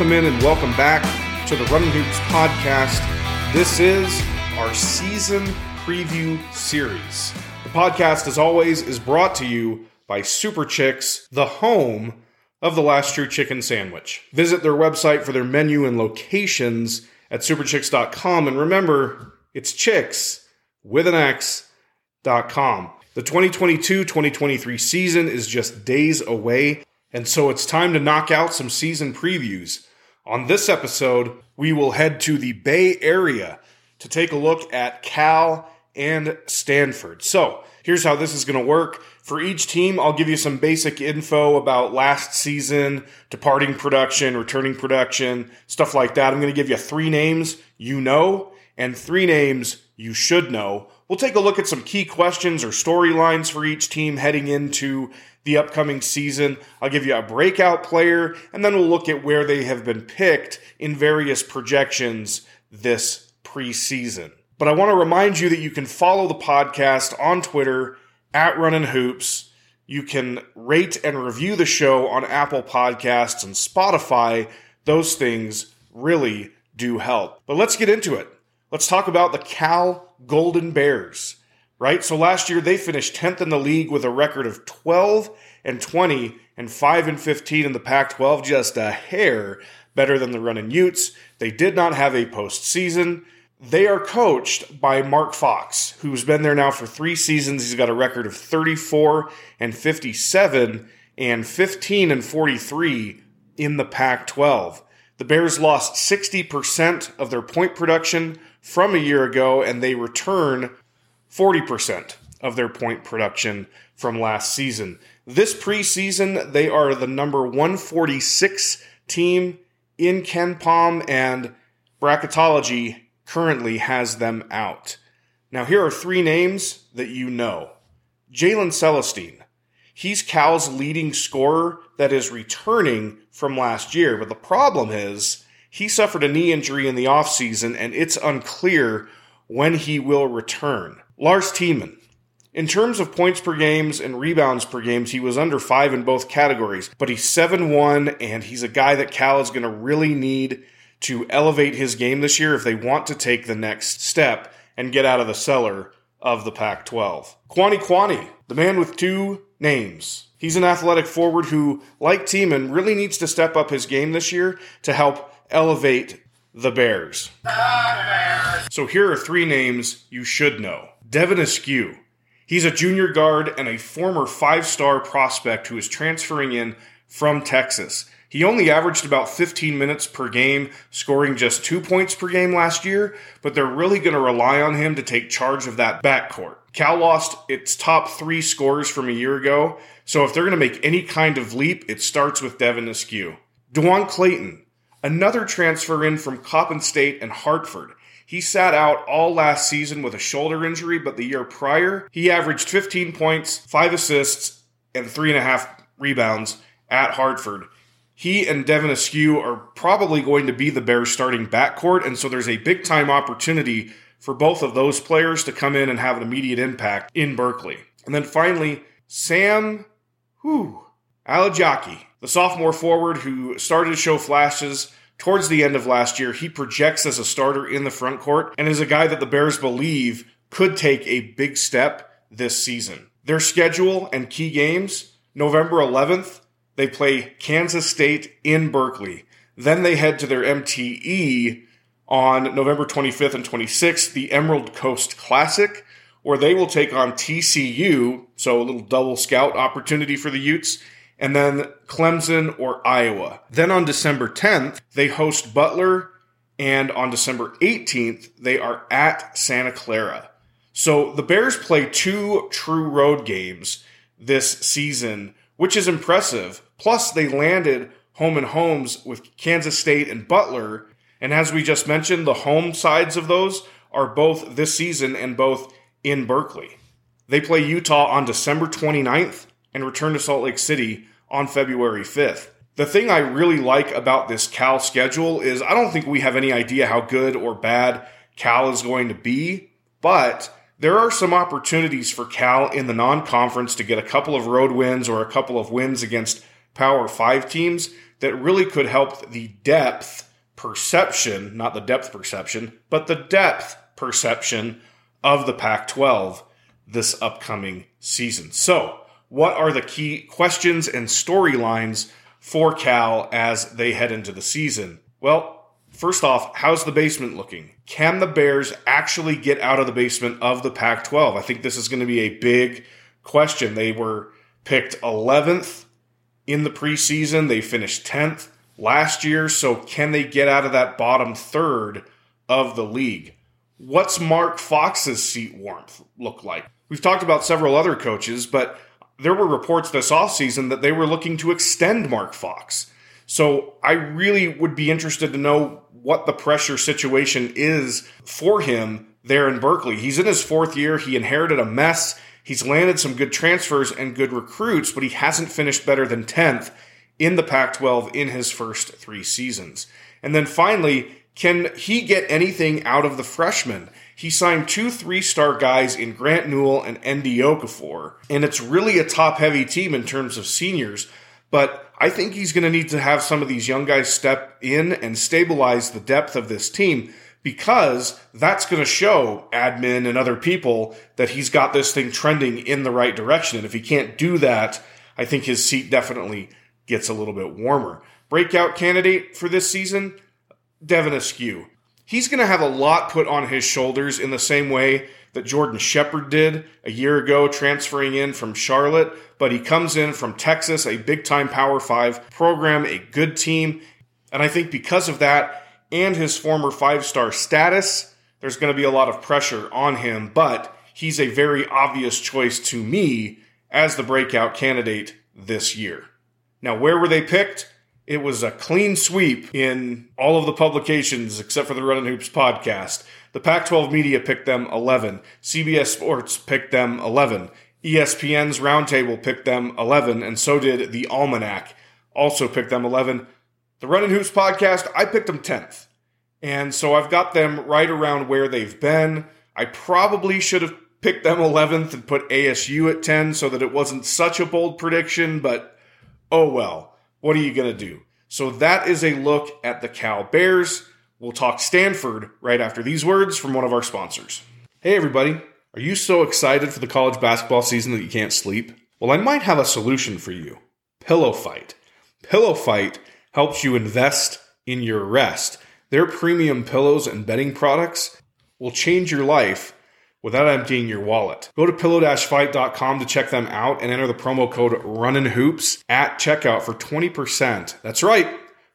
Welcome in and welcome back to the Runnin' Hoops podcast. This is our season preview series. The podcast, as always, is brought to you by Super Chix, the home of the last true chicken sandwich. Visit their website for their menu and locations at superchix.com. And remember, it's chicks with an X.com. The 2022 2023 season is just days away, and so it's time to knock out some season previews. On this episode, we will head to the Bay Area to take a look at Cal and Stanford. So, here's how this is going to work. For each team, I'll give you some basic info about last season, departing production, returning production, stuff like that. I'm going to give you three names you know and three names you should know. We'll take a look at some key questions or storylines for each team heading into the upcoming season. I'll give you a breakout player, and then we'll look at where they have been picked in various projections this preseason. But I want to remind you that you can follow the podcast on Twitter at Runnin' Hoops. You can rate and review the show on Apple Podcasts and Spotify. Those things really do help. But let's get into it. Let's talk about the Cal Golden Bears, right? So last year they finished 10th in the league with a record of 12 and 20 and 5 and 15 in the Pac 12, just a hair better than the Runnin' Utes. They did not have a postseason. They are coached by Mark Fox, who's been there now for three seasons. He's got a record of 34 and 57 and 15 and 43 in the Pac 12. The Bears lost 60% of their point production from a year ago, and they return 40% of their point production from last season. This preseason, they are the number 146 team in KenPom, and bracketology currently has them out. Now, here are three names that you know Jalen Celestine. He's Cal's leading scorer that is returning from last year, but the problem is he suffered a knee injury in the offseason, and it's unclear when he will return. Lars Thiemann. In terms of points per games and rebounds per games, he was under five in both categories, but he's 7 1, and he's a guy that Cal is going to really need to elevate his game this year if they want to take the next step and get out of the cellar of the Pac 12. Kuany Kuany, the man with two names. He's an athletic forward who, like Thiemann, really needs to step up his game this year to help elevate the Bears. So here are three names you should know Devin Askew. He's a junior guard and a former five star prospect who is transferring in from Texas. He only averaged about 15 minutes per game, scoring just two points per game last year, but they're really going to rely on him to take charge of that backcourt. Cal lost its top three scorers from a year ago, so if they're going to make any kind of leap, it starts with Devin Askew. DeJuan Clayton, another transfer in from Coppin State and Hartford. He sat out all last season with a shoulder injury, but the year prior, he averaged 15 points, 5 assists, and 3.5 rebounds at Hartford. He and Devin Askew are probably going to be the Bears starting backcourt, and so there's a big time opportunity for both of those players to come in and have an immediate impact in Berkeley. And then finally, Sam whew, Alajiki, the sophomore forward who started to show flashes towards the end of last year. He projects as a starter in the front court and is a guy that the Bears believe could take a big step this season. Their schedule and key games November 11th, they play Kansas State in Berkeley. Then they head to their MTE on November 25th and 26th, the Emerald Coast Classic, where they will take on TCU, so a little double scout opportunity for the Utes, and then Clemson or Iowa. Then on December 10th, they host Butler, and on December 18th, they are at Santa Clara. So the Bears play two true road games this season, which is impressive. Plus, they landed home and homes with Kansas State and Butler. And as we just mentioned, the home sides of those are both this season and both in Berkeley. They play Utah on December 29th and return to Salt Lake City on February 5th. The thing I really like about this Cal schedule is I don't think we have any idea how good or bad Cal is going to be, but there are some opportunities for Cal in the non conference to get a couple of road wins or a couple of wins against Power 5 teams that really could help the depth perception, not the depth perception, but the depth perception of the Pac 12 this upcoming season. So, what are the key questions and storylines for Cal as they head into the season? Well, first off, how's the basement looking? Can the Bears actually get out of the basement of the Pac 12? I think this is going to be a big question. They were picked 11th in the preseason, they finished 10th last year. So, can they get out of that bottom third of the league? What's Mark Fox's seat warmth look like? We've talked about several other coaches, but there were reports this offseason that they were looking to extend Mark Fox. So I really would be interested to know what the pressure situation is for him there in Berkeley. He's in his fourth year. He inherited a mess. He's landed some good transfers and good recruits, but he hasn't finished better than 10th in the Pac 12 in his first three seasons. And then finally, can he get anything out of the freshmen? He signed two three star guys in Grant Newell and Ndie Okorafor, and it's really a top heavy team in terms of seniors. But I think he's going to need to have some of these young guys step in and stabilize the depth of this team because that's going to show admin and other people that he's got this thing trending in the right direction. And if he can't do that, I think his seat definitely gets a little bit warmer. Breakout candidate for this season, Devin Askew he's going to have a lot put on his shoulders in the same way that Jordan Shepard did a year ago, transferring in from Charlotte. But he comes in from Texas, a big time Power Five program, a good team. And I think because of that and his former five star status, there's going to be a lot of pressure on him. But he's a very obvious choice to me as the breakout candidate this year. Now, where were they picked? It was a clean sweep in all of the publications except for the Runnin' Hoops podcast. The Pac 12 media picked them 11. CBS Sports picked them 11. ESPN's Roundtable picked them 11, and so did the Almanac, also picked them 11. The Runnin' Hoops podcast, I picked them 10th. And so I've got them right around where they've been. I probably should have picked them 11th and put ASU at 10 so that it wasn't such a bold prediction, but oh well. What are you going to do? So that is a look at the Cal Bears. We'll talk Stanford right after these words from one of our sponsors. Hey, everybody. Are you so excited for the college basketball season that you can't sleep? Well, I might have a solution for you Pillow Fight. Pillow Fight helps you invest in your rest. Their premium pillows and bedding products will change your life without emptying your wallet. Go to pillow-fight.com to check them out and enter the promo code RUNNINHOOPS at checkout for 20%. That's right,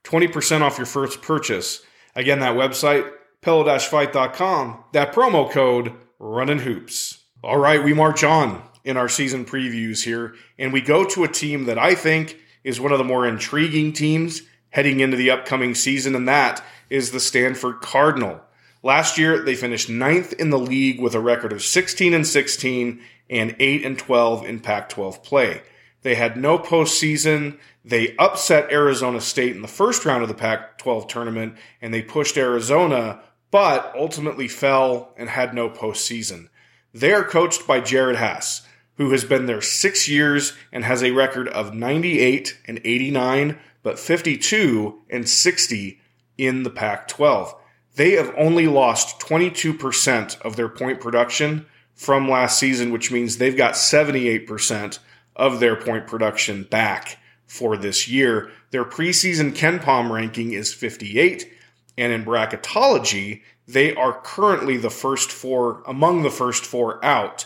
20% off your first purchase. Again, that website, pillow-fight.com, that promo code RUNNINHOOPS. All right, we march on in our season previews here, and we go to a team that I think is one of the more intriguing teams heading into the upcoming season, and that is the Stanford Cardinal. Last year, they finished ninth in the league with a record of 16 and 16 and 8 and 12 in Pac 12 play. They had no postseason. They upset Arizona State in the first round of the Pac 12 tournament, and they pushed Arizona, but ultimately fell and had no postseason. They are coached by Jerod Haase, who has been there six years and has a record of 98 and 89, but 52 and 60 in the Pac 12 they have only lost 22% of their point production from last season, which means they've got 78% of their point production back for this year. Their preseason KenPom ranking is 58, and in bracketology, they are currently the first four among the first four out.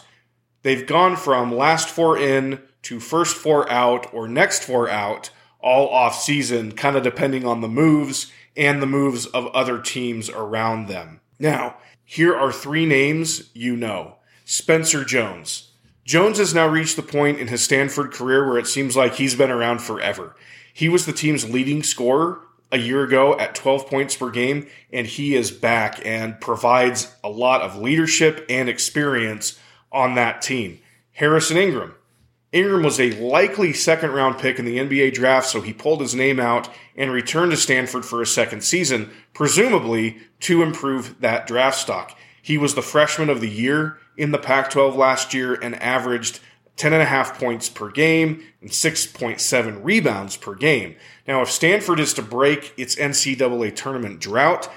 They've gone from last four in to first four out or next four out all off season, kind of depending on the moves and the moves of other teams around them. Now, here are three names you know Spencer Jones. Jones has now reached the point in his Stanford career where it seems like he's been around forever. He was the team's leading scorer a year ago at 12 points per game, and he is back and provides a lot of leadership and experience on that team. Harrison Ingram, Ingram was a likely second round pick in the NBA draft, so he pulled his name out and returned to Stanford for a second season, presumably to improve that draft stock. He was the freshman of the year in the Pac 12 last year and averaged 10.5 points per game and 6.7 rebounds per game. Now, if Stanford is to break its NCAA tournament drought,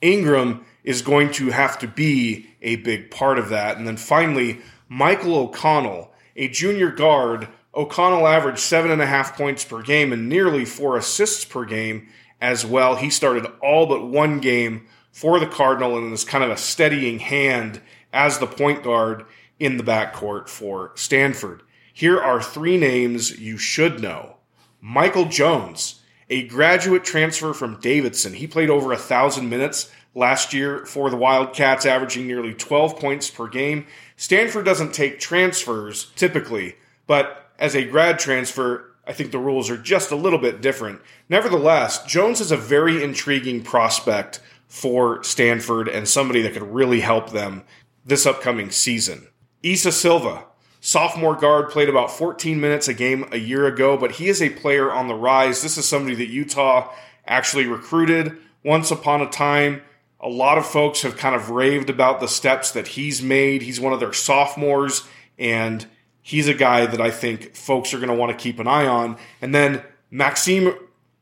Ingram is going to have to be a big part of that. And then finally, Michael O'Connell, a junior guard. O'Connell averaged seven and a half points per game and nearly four assists per game as well. He started all but one game for the Cardinal and is kind of a steadying hand as the point guard in the backcourt for Stanford. Here are three names you should know. Michael Jones, a graduate transfer from Davidson. He played over a thousand minutes last year for the Wildcats, averaging nearly 12 points per game. Stanford doesn't take transfers typically, but as a grad transfer, I think the rules are just a little bit different. Nevertheless, Jones is a very intriguing prospect for Stanford and somebody that could really help them this upcoming season. Isa Silva, sophomore guard, played about 14 minutes a game a year ago, but he is a player on the rise. This is somebody that Utah actually recruited once upon a time. A lot of folks have kind of raved about the steps that he's made. He's one of their sophomores, and he's a guy that I think folks are going to want to keep an eye on. And then Maxime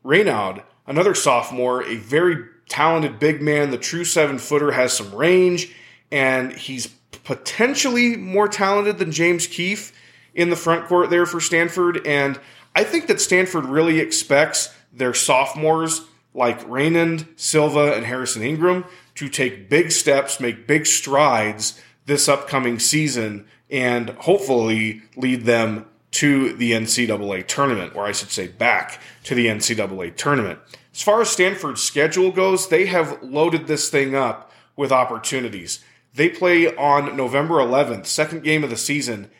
Raynaud, another sophomore, a very talented big man. The true seven footer has some range, and he's potentially more talented than James Keefe in the front court there for Stanford. And I think that Stanford really expects their sophomores like Raynaud, Silva, and Harrison Ingram to take big steps, make big strides this upcoming season, and hopefully lead them to the NCAA tournament, or I should say back to the NCAA tournament. As far as Stanford's schedule goes, they have loaded this thing up with opportunities. They play on November 11th, second game of the season,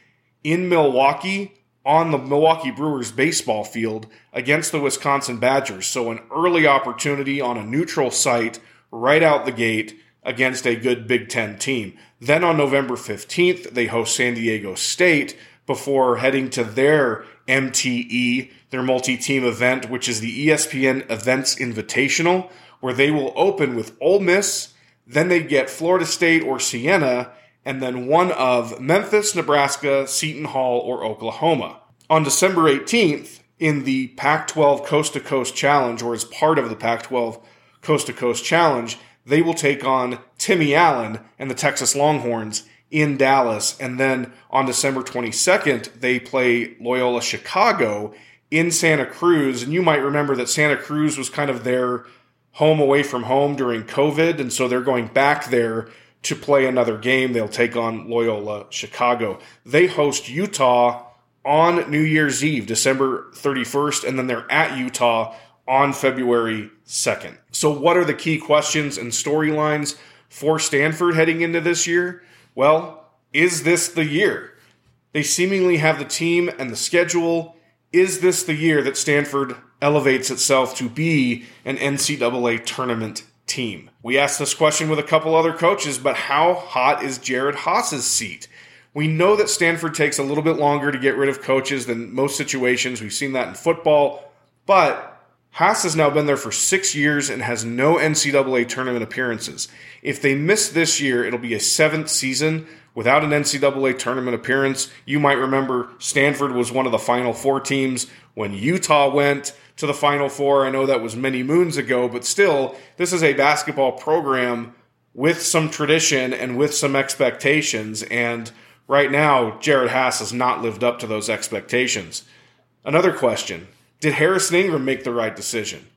in Milwaukee on the Milwaukee Brewers baseball field against the Wisconsin Badgers. So, an early opportunity on a neutral site right out the gate against a good Big Ten team. Then on November 15th, they host San Diego State before heading to their MTE, their multi team event, which is the ESPN Events Invitational, where they will open with Ole Miss then they get Florida State or Siena, and then one of Memphis, Nebraska, Seton Hall, or Oklahoma. On December 18th, in the Pac 12 Coast to Coast Challenge, or as part of the Pac 12 Coast to Coast Challenge, they will take on Timmy Allen and the Texas Longhorns in Dallas. And then on December 22nd, they play Loyola Chicago in Santa Cruz. And you might remember that Santa Cruz was kind of their home away from home during COVID, and so they're going back there to play another game. They'll take on Loyola Chicago. They host Utah on New Year's Eve, December 31st, and then they're at Utah on February 2nd. So, what are the key questions and storylines for Stanford heading into this year? Well, is this the year? They seemingly have the team and the schedule. Is this the year that Stanford elevates itself to be an NCAA tournament team? We asked this question with a couple other coaches, but how hot is Jerod Haase's seat? We know that Stanford takes a little bit longer to get rid of coaches than most situations. We've seen that in football, but Haase has now been there for six years and has no NCAA tournament appearances. If they miss this year, it'll be a seventh season without an NCAA tournament appearance. You might remember Stanford was one of the Final Four teams when Utah went to the Final Four. I know that was many moons ago, but still, this is a basketball program with some tradition and with some expectations. And right now, Jerod Haase has not lived up to those expectations. Another question Did Harrison Ingram make the right decision?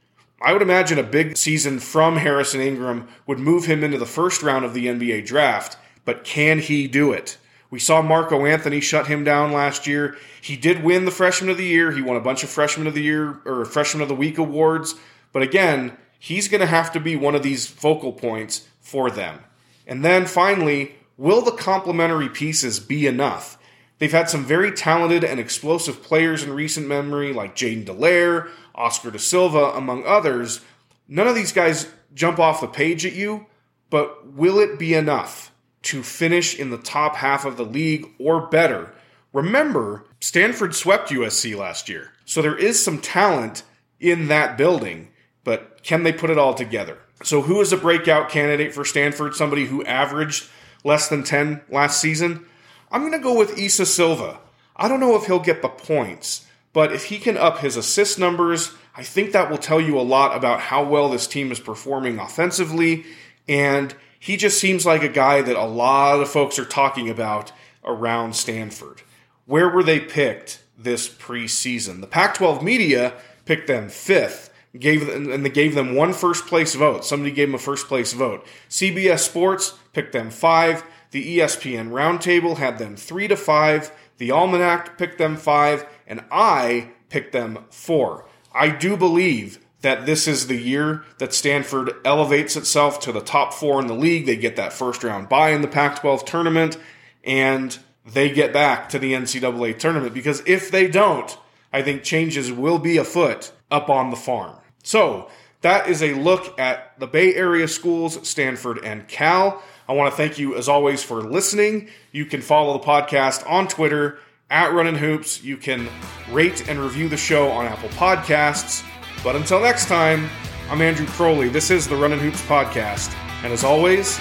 I would imagine a big season from Harrison Ingram would move him into the first round of the NBA draft, but can he do it? We saw Marco Anthony shut him down last year. He did win the Freshman of the Year. He won a bunch of Freshman of the Year or Freshman of the Week awards. But again, he's going to have to be one of these focal points for them. And then finally, will the complementary pieces be enough? They've had some very talented and explosive players in recent memory, like Jaiden Delaire, Oscar da Silva, among others. None of these guys jump off the page at you, but will it be enough? To finish in the top half of the league or better. Remember, Stanford swept USC last year. So there is some talent in that building, but can they put it all together? So, who is a breakout candidate for Stanford? Somebody who averaged less than 10 last season? I'm going to go with Isa Silva. I don't know if he'll get the points, but if he can up his assist numbers, I think that will tell you a lot about how well this team is performing offensively. And he just seems like a guy that a lot of folks are talking about around Stanford. Where were they picked this preseason? The Pac 12 media picked them fifth gave and they gave them one first place vote. Somebody gave them a first place vote. CBS Sports picked them five. The ESPN Roundtable had them three to five. The Almanac picked them five, and I picked them four. I do believe that this is the year that Stanford elevates itself to the top four in the league. They get that first round bye in the Pac 12 tournament, and they get back to the NCAA tournament because if they don't, I think changes will be afoot up on the farm. So, that is a look at the Bay Area schools, Stanford and Cal. I want to thank you, as always, for listening. You can follow the podcast on Twitter at Runnin' Hoops. You can rate and review the show on Apple Podcasts. But until next time, I'm Andrew Crowley. This is the Runnin' Hoops podcast. And as always,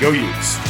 go Utes.